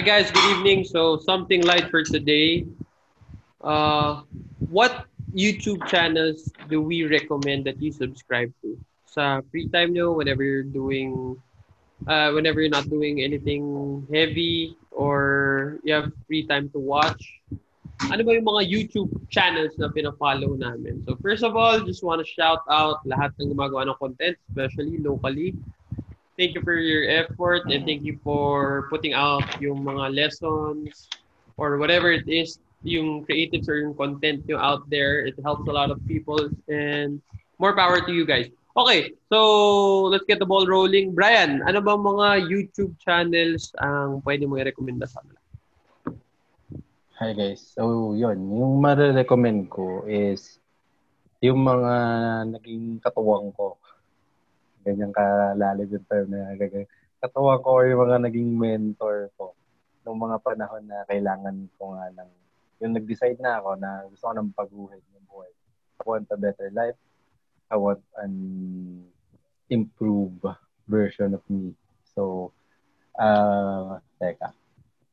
Hi guys, good evening. So something light for today. Uh, what YouTube channels do we recommend that you subscribe to? Sa free time nyo, whenever you're doing, uh, whenever you're not doing anything heavy or you have free time to watch, ano ba yung mga YouTube channels na pina-follow namin? So first of all, just want to shout out lahat ng gumagawa ng content, especially locally. Thank you for your effort and thank you for putting out yung mga lessons or whatever it is, yung creatives or yung content nyo out there. It helps a lot of people and more power to you guys. Okay, so let's get the ball rolling. Brian, ano ba mga YouTube channels ang pwede mo i-recommenda sa amin? Hi guys. So, yun. Yung marirecommend ko is yung mga naging katuwang ko. Ganyan kalalim yung term na ganyan. Katuwang ko or yung mga naging mentor ko nung mga panahon na kailangan ko nga ng yung nag-decide na ako na gusto ko ng pag-uwid ng buhay. I want a better life. I want an improved version of me. So, uh, teka.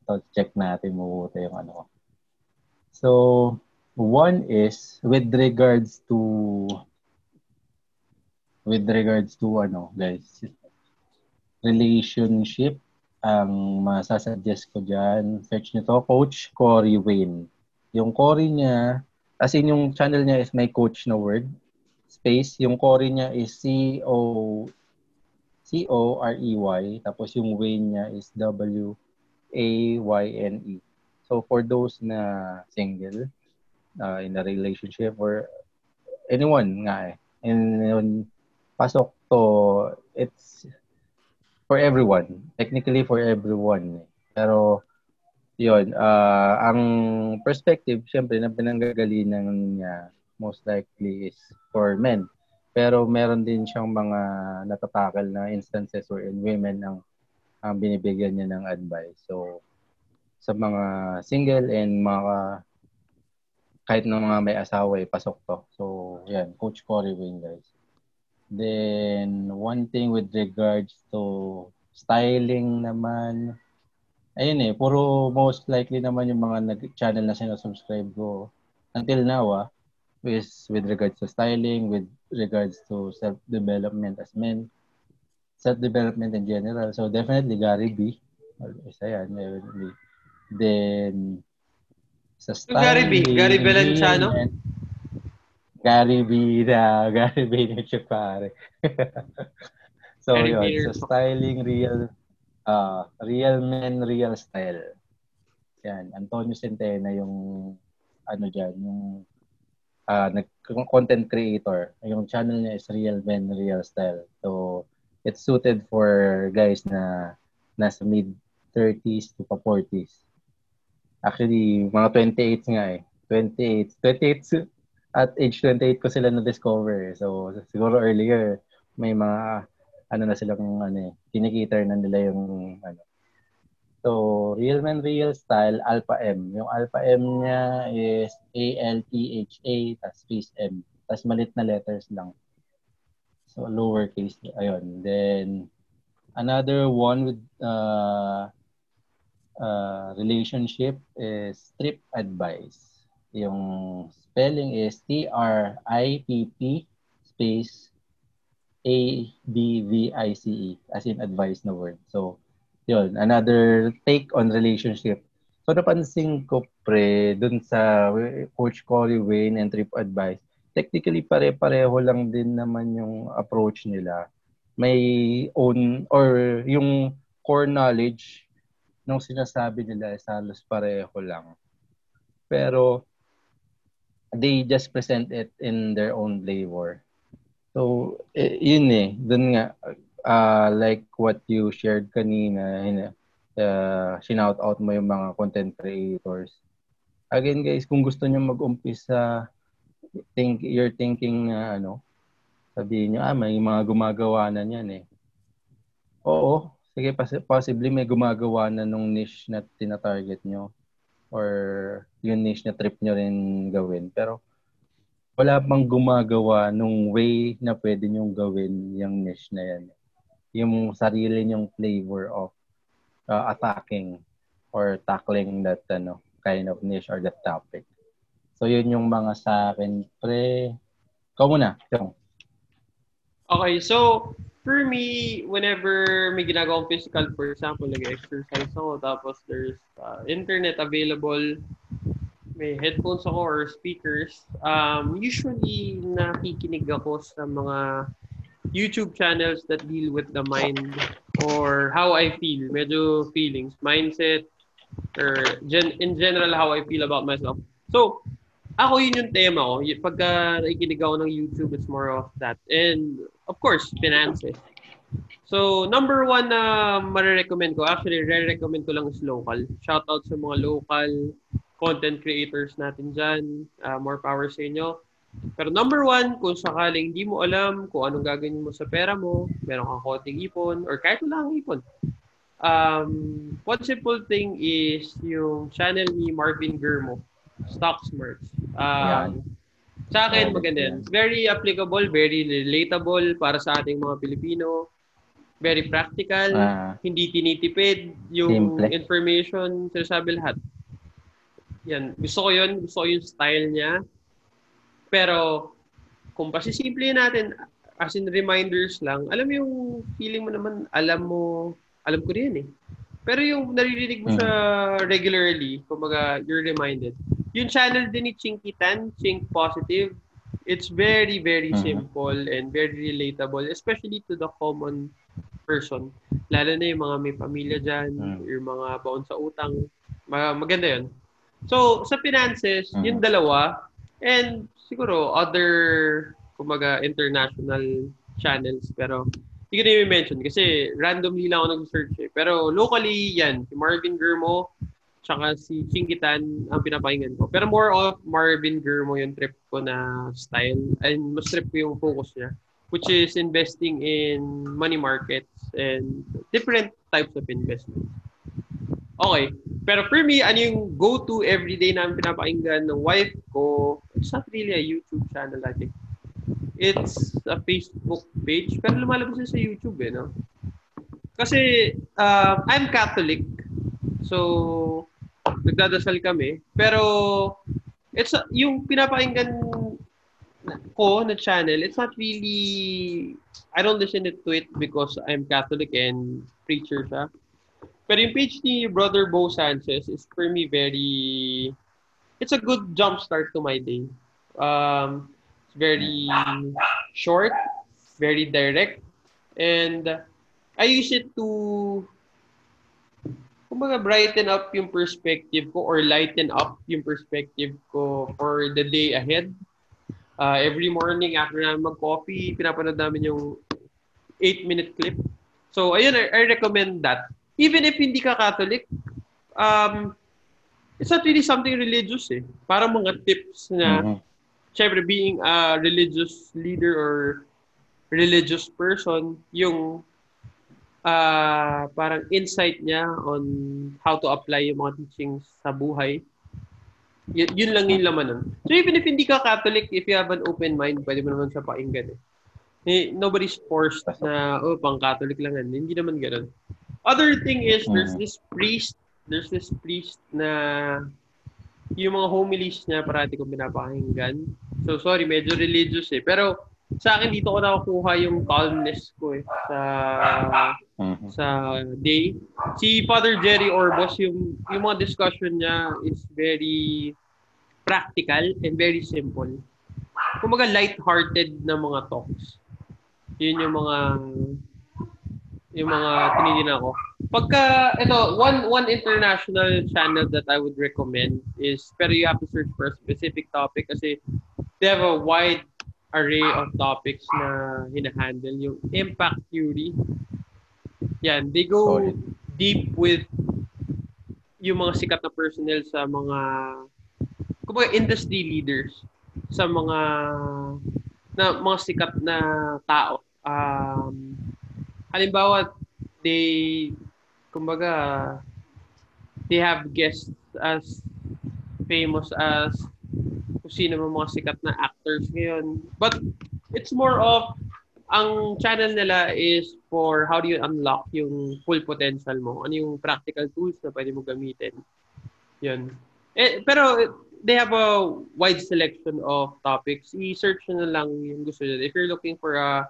So, check natin mabuti yung ano. So, one is with regards to with regards to ano, guys, relationship, ang masasuggest ko dyan, search nyo to, Coach Cory Wayne. Yung Cory niya, as in yung channel niya is may coach na word, space, yung Cory niya is C-O C-O-R-E-Y, tapos yung Wayne niya is W-A-Y-N-E. So for those na single, uh, in a relationship or anyone nga eh, and yun, pasok to, it's for everyone. Technically for everyone. Pero yun, uh, ang perspective, syempre, na pinanggagalingan niya most likely is for men. Pero meron din siyang mga natatakal na instances wherein women ang, ang binibigyan niya ng advice. So, sa mga single and mga kahit na mga may asawa eh, pasok to. So, yan, Coach Cory Wayne, guys. Then, one thing with regards to styling naman, ayun eh, puro most likely naman yung mga nag-channel na sinasubscribe ko until now ah, is with regards to styling, with regards to self-development as men, self-development in general. So, definitely Gary B. Isa yan, definitely. Then, sa style. Gary B. Gary Belanciano? Gary B. na, Gary siya pare. so, Gary yun. Sa so styling, real, uh, real men, real style. Yan. Antonio Centena yung, ano dyan, yung uh, nag content creator. Yung channel niya is Real Men, Real Style. So, it's suited for guys na nasa mid 30s to pa 40s. Actually, mga 28 nga eh. 28. 28 at age 28 ko sila na-discover. Eh. So, siguro earlier, may mga ano na silang ano eh, kinikita na nila yung ano. So, Real Man Real Style, Alpha M. Yung Alpha M niya is A-L-T-H-A, tas space M. Tas malit na letters lang. So, lowercase. Ayun. Then, another one with uh, uh, relationship is trip advice. Yung spelling is T-R-I-P-P space A-B-V-I-C-E as in advice na word. So, yun. Another take on relationship. So, napansin ko, pre, dun sa Coach Corey Wayne and Trip Advice, technically pare-pareho lang din naman yung approach nila. May own, or yung core knowledge nung sinasabi nila is halos pareho lang. Pero they just present it in their own flavor. So, eh, yun eh. Dun nga, uh, like what you shared kanina, yun, uh, shinout out mo yung mga content creators. Again guys, kung gusto niyo mag-umpisa, think, you're thinking na uh, ano, sabihin niyo, ah, may mga gumagawa na niyan eh. Oo, sige, possibly may gumagawa na nung niche na tina-target nyo or yung niche na trip nyo rin gawin. Pero wala pang gumagawa nung way na pwede nyong gawin yung niche na yan. Yung sarili nyong flavor of uh, attacking or tackling that ano kind of niche or that topic. So yun yung mga sa akin pre. Ikaw muna, yung. Okay, so for me, whenever may ginagawang physical, for example, nag-exercise ako, tapos there's uh, internet available, may headphones ako or speakers, um, usually nakikinig ako sa mga YouTube channels that deal with the mind or how I feel, medyo feelings, mindset, or gen- in general how I feel about myself. So, ako yun yung tema ko. Pagka nakikinig ako ng YouTube, it's more of that. And, of course, finances. So, number one na marirecommend ko, actually, re-recommend ko lang is local. Shout out sa mga local content creators natin dyan. Uh, more power sa inyo. Pero number one, kung sakaling hindi mo alam kung anong gagawin mo sa pera mo, meron kang konting ipon, or kahit wala kang ipon, um, one simple thing is yung channel ni Marvin Germo, Stock Smarts. Um, Sa akin, maganda yan. Very applicable, very relatable para sa ating mga Pilipino. Very practical, uh, hindi tinitipid yung simple. information, sinasabi lahat. Yan. Gusto ko yun. Gusto ko yung style niya. Pero, kung pasisimple natin, as in reminders lang, alam mo yung feeling mo naman, alam mo, alam ko rin eh. Pero yung naririnig mo mm. sa regularly, kumbaga, you're reminded. Yung channel din ni Chinky Tan, Chink Positive, it's very, very mm. simple and very relatable, especially to the common person. Lalo na yung mga may pamilya dyan, mm. yung mga baon sa utang. Maganda yun. So, sa finances, mm. yung dalawa, and siguro other, kumaga, international channels. Pero, hindi ko na i-mention kasi randomly lang ako nag-search eh. Pero locally, yan. Si Marvin Germo, tsaka si Chingitan ang pinapakinggan ko. Pero more of Marvin Germo yung trip ko na style. And mas trip ko yung focus niya. Which is investing in money markets and different types of investments. Okay. Pero for me, ano yung go-to everyday namin pinapakinggan ng wife ko, it's not really a YouTube channel, I think. It's a Facebook page, pero lumalabas sa YouTube eh, no? Kasi uh, I'm Catholic, so nagdadasal kami, pero it's yung pinapakinggan ko na channel, it's not really, I don't listen to it because I'm Catholic and preacher siya. Pero yung page ni Brother Bo Sanchez is for me very, it's a good jump start to my day. Um, it's very short, very direct, and I use it to kumbaga brighten up yung perspective ko or lighten up yung perspective ko for the day ahead. Uh, every morning after namin mag-coffee, pinapanood namin yung 8-minute clip. So, ayun, I, I recommend that even if hindi ka Catholic, um, it's not really something religious eh. Parang mga tips na, mm-hmm. syempre being a religious leader or religious person, yung uh, parang insight niya on how to apply yung mga teachings sa buhay. Y- yun lang yung laman nun. So even if hindi ka Catholic, if you have an open mind, pwede mo naman siya pakinggan eh. eh nobody's forced na, oh, pang Catholic lang yan. Hindi naman ganun. Other thing is, there's mm. this priest, there's this priest na yung mga homilies niya parati kong pinapakinggan. So, sorry, medyo religious eh. Pero, sa akin dito ko nakukuha yung calmness ko eh sa mm-hmm. sa day. Si Father Jerry Orbos yung yung mga discussion niya is very practical and very simple. Kumaga light-hearted na mga talks. Yun yung mga yung mga tinitingnan ko. Pagka, ito, one, one international channel that I would recommend is, pero you have to search for a specific topic kasi they have a wide array of topics na hinahandle. Yung impact theory, yan, they go Sorry. deep with yung mga sikat na personnel sa mga kumbaga industry leaders sa mga na mga sikat na tao um, halimbawa, they, kumbaga, they have guests as famous as kung sino mga sikat na actors ngayon. But it's more of ang channel nila is for how do you unlock yung full potential mo. Ano yung practical tools na pwede mo gamitin. Yun. Eh, pero they have a wide selection of topics. I-search na lang yung gusto nyo. If you're looking for a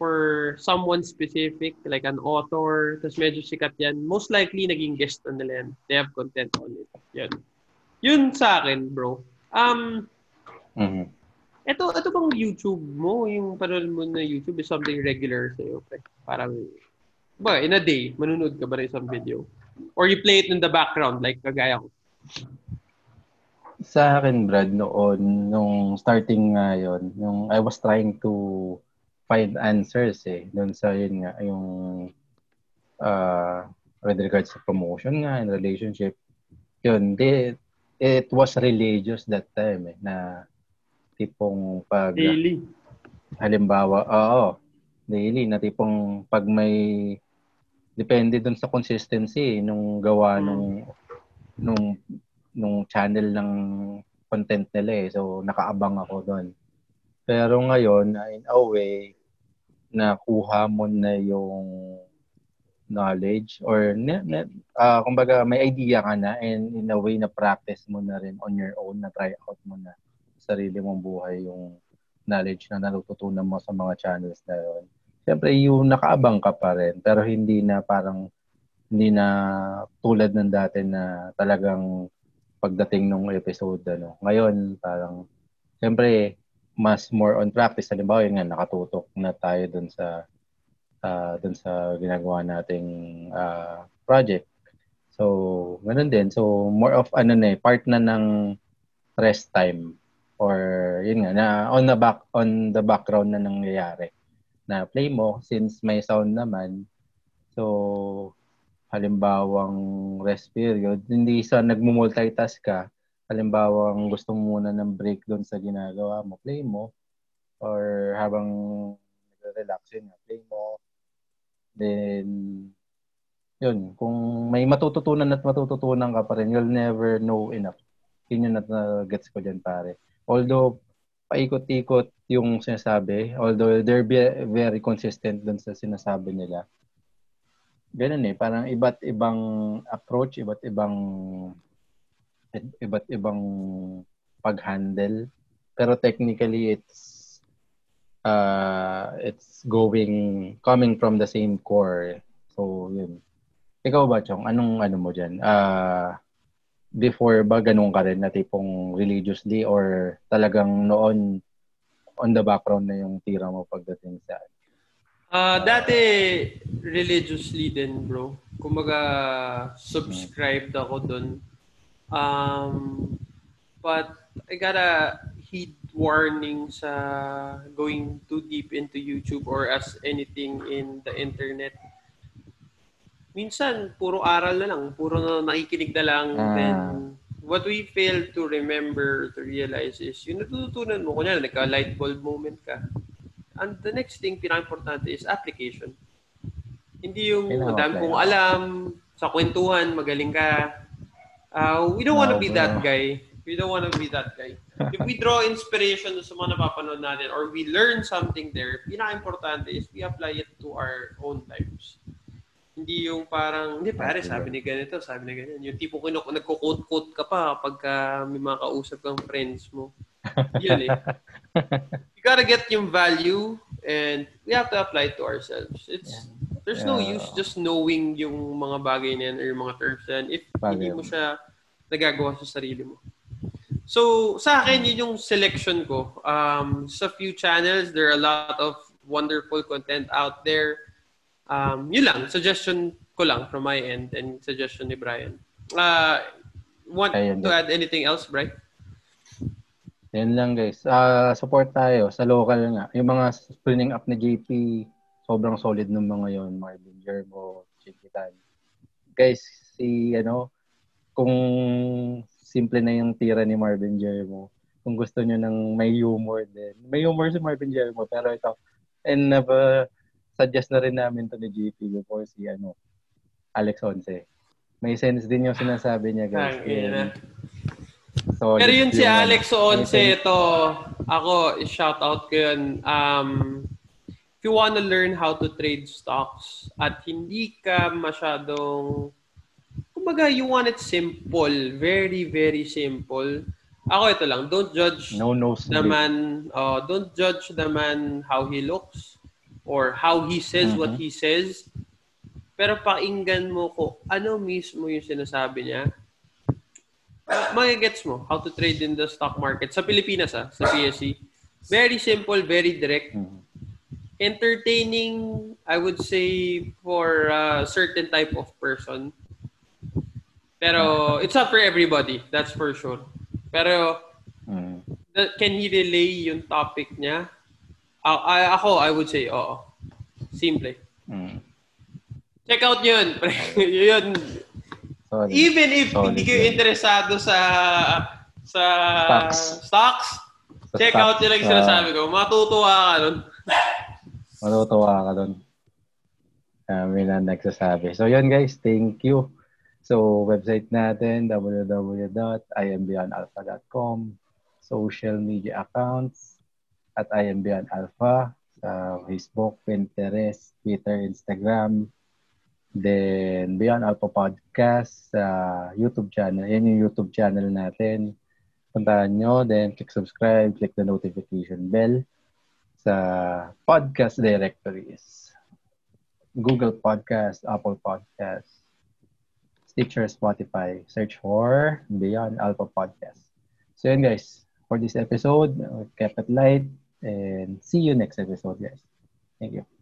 for someone specific, like an author, tapos medyo sikat yan, most likely naging guest na nila yan. They have content on it. Yan. Yun sa akin, bro. Um, mm-hmm. Ito, ito bang YouTube mo, yung panood mo na YouTube is something regular sa'yo, pre? Parang, ba, in a day, manunod ka ba na isang video? Or you play it in the background, like kagaya ko? Sa akin, Brad, noon, nung starting nga yun, yung I was trying to find answers eh doon sa yun nga yung uh, with regards to promotion nga and relationship yun they, it was religious that time eh na tipong pag daily. Halimbawa oo. Daily na tipong pag may depende doon sa consistency nung gawa hmm. nung nung nung channel ng content nila eh. So nakaabang ako doon pero ngayon in a way nakuha mo na yung knowledge or uh, kumbaga may idea ka na and in a way na practice mo na rin on your own na try out mo na sarili mong buhay yung knowledge na natututunan mo sa mga channels na yun. Siyempre, yung nakaabang ka pa rin pero hindi na parang hindi na tulad ng dati na talagang pagdating nung episode ano. Ngayon parang siyempre mas more on practice. Halimbawa, yun nga, nakatutok na tayo dun sa uh, dun sa ginagawa nating uh, project. So, ganun din. So, more of ano na eh, part na ng rest time or yun nga na on the back on the background na nangyayari na play mo since may sound naman so halimbawang rest period hindi sa nagmo-multitask ka halimbawa gusto mo muna ng break doon sa ginagawa mo, play mo. Or habang nagre-relax yun, play mo. Then, yun, kung may matututunan at matututunan ka pa rin, you'll never know enough. Yun yung nat-gets ko dyan, pare. Although, paikot-ikot yung sinasabi, although they're very consistent dun sa sinasabi nila, ganun eh, parang iba't ibang approach, iba't ibang iba't ibang pag-handle. Pero technically, it's uh, it's going, coming from the same core. So, yun. Ikaw ba, Chong? Anong ano mo dyan? Uh, before ba ganun ka rin na tipong religiously or talagang noon on the background na yung tira mo pagdating sa Uh, dati, religiously din, bro. Kumbaga, subscribed ako doon Um, but I gotta heed warning sa going too deep into YouTube or as anything in the internet. Minsan, puro aral na lang. Puro na nakikinig na lang. Uh, then, what we fail to remember, to realize is, yung natututunan mo, kunyari, nagka-light bulb moment ka. And the next thing, pinaka-importante is application. Hindi yung madami kong alam, sa kwentuhan, magaling ka, Uh, we don't want to be that guy. We don't want to be that guy. If we draw inspiration sa mga napapanood natin or we learn something there, pinaka-importante is we apply it to our own lives. Hindi yung parang, hindi pare, sabi ni ganito, sabi ni ganyan. Yung tipo kung nagko-quote-quote ka pa pagka may mga kausap kang friends mo. Yan eh. You gotta get yung value and we have to apply it to ourselves. It's yeah. There's yeah. no use just knowing yung mga bagay na yan or yung mga terms na yan if bagay. hindi mo siya nagagawa sa sarili mo. So, sa akin, yun yung selection ko. Um, sa few channels, there are a lot of wonderful content out there. Um, yun lang, suggestion ko lang from my end and suggestion ni Brian. Uh, want Ayun, to add anything else, Brian? Yan lang guys. Uh, support tayo sa local nga. Yung mga spinning up na JP sobrang solid ng mga yon Marvin Jermo, Chiquitan. Guys, si ano, kung simple na yung tira ni Marvin Jermo, kung gusto niyo ng may humor din. May humor si Marvin Jermo, pero ito, and never suggest na rin namin to ni GP before si ano, Alex Once. May sense din yung sinasabi niya, guys. Ang So, Pero yun si Alex Once, ito, ako, shout out ko yun. Um, if you want to learn how to trade stocks at hindi ka masyadong kumbaga you want it simple, very very simple. Ako ito lang, don't judge no, no, the man, uh, don't judge the man how he looks or how he says mm-hmm. what he says. Pero pakinggan mo ko ano mismo yung sinasabi niya. Uh, magigets mo how to trade in the stock market sa Pilipinas ah, sa PSE. Very simple, very direct. Mm-hmm entertaining, I would say, for a certain type of person. Pero it's not for everybody, that's for sure. Pero mm. can he relay yung topic niya? Uh, I, ako, I would say, oo. Simple. Mm. Check out yun. yun. Solid. Even if Solid, hindi kayo interesado sa sa stocks, stocks sa check stocks, out yun lang sinasabi ko. Matutuwa ka nun. Matutuwa ka doon. Kami na nagsasabi. So, yun guys. Thank you. So, website natin, www.imbeyondalpha.com Social media accounts at imbeyondalpha sa Facebook, Pinterest, Twitter, Instagram. Then, Beyond Alpha Podcast sa YouTube channel. Yan yung YouTube channel natin. Puntahan nyo. Then, click subscribe, click the notification bell sa podcast directories. Google Podcast, Apple Podcast, Stitcher, Spotify. Search for Beyond Alpha Podcast. So yun guys, for this episode, keep it light and see you next episode guys. Thank you.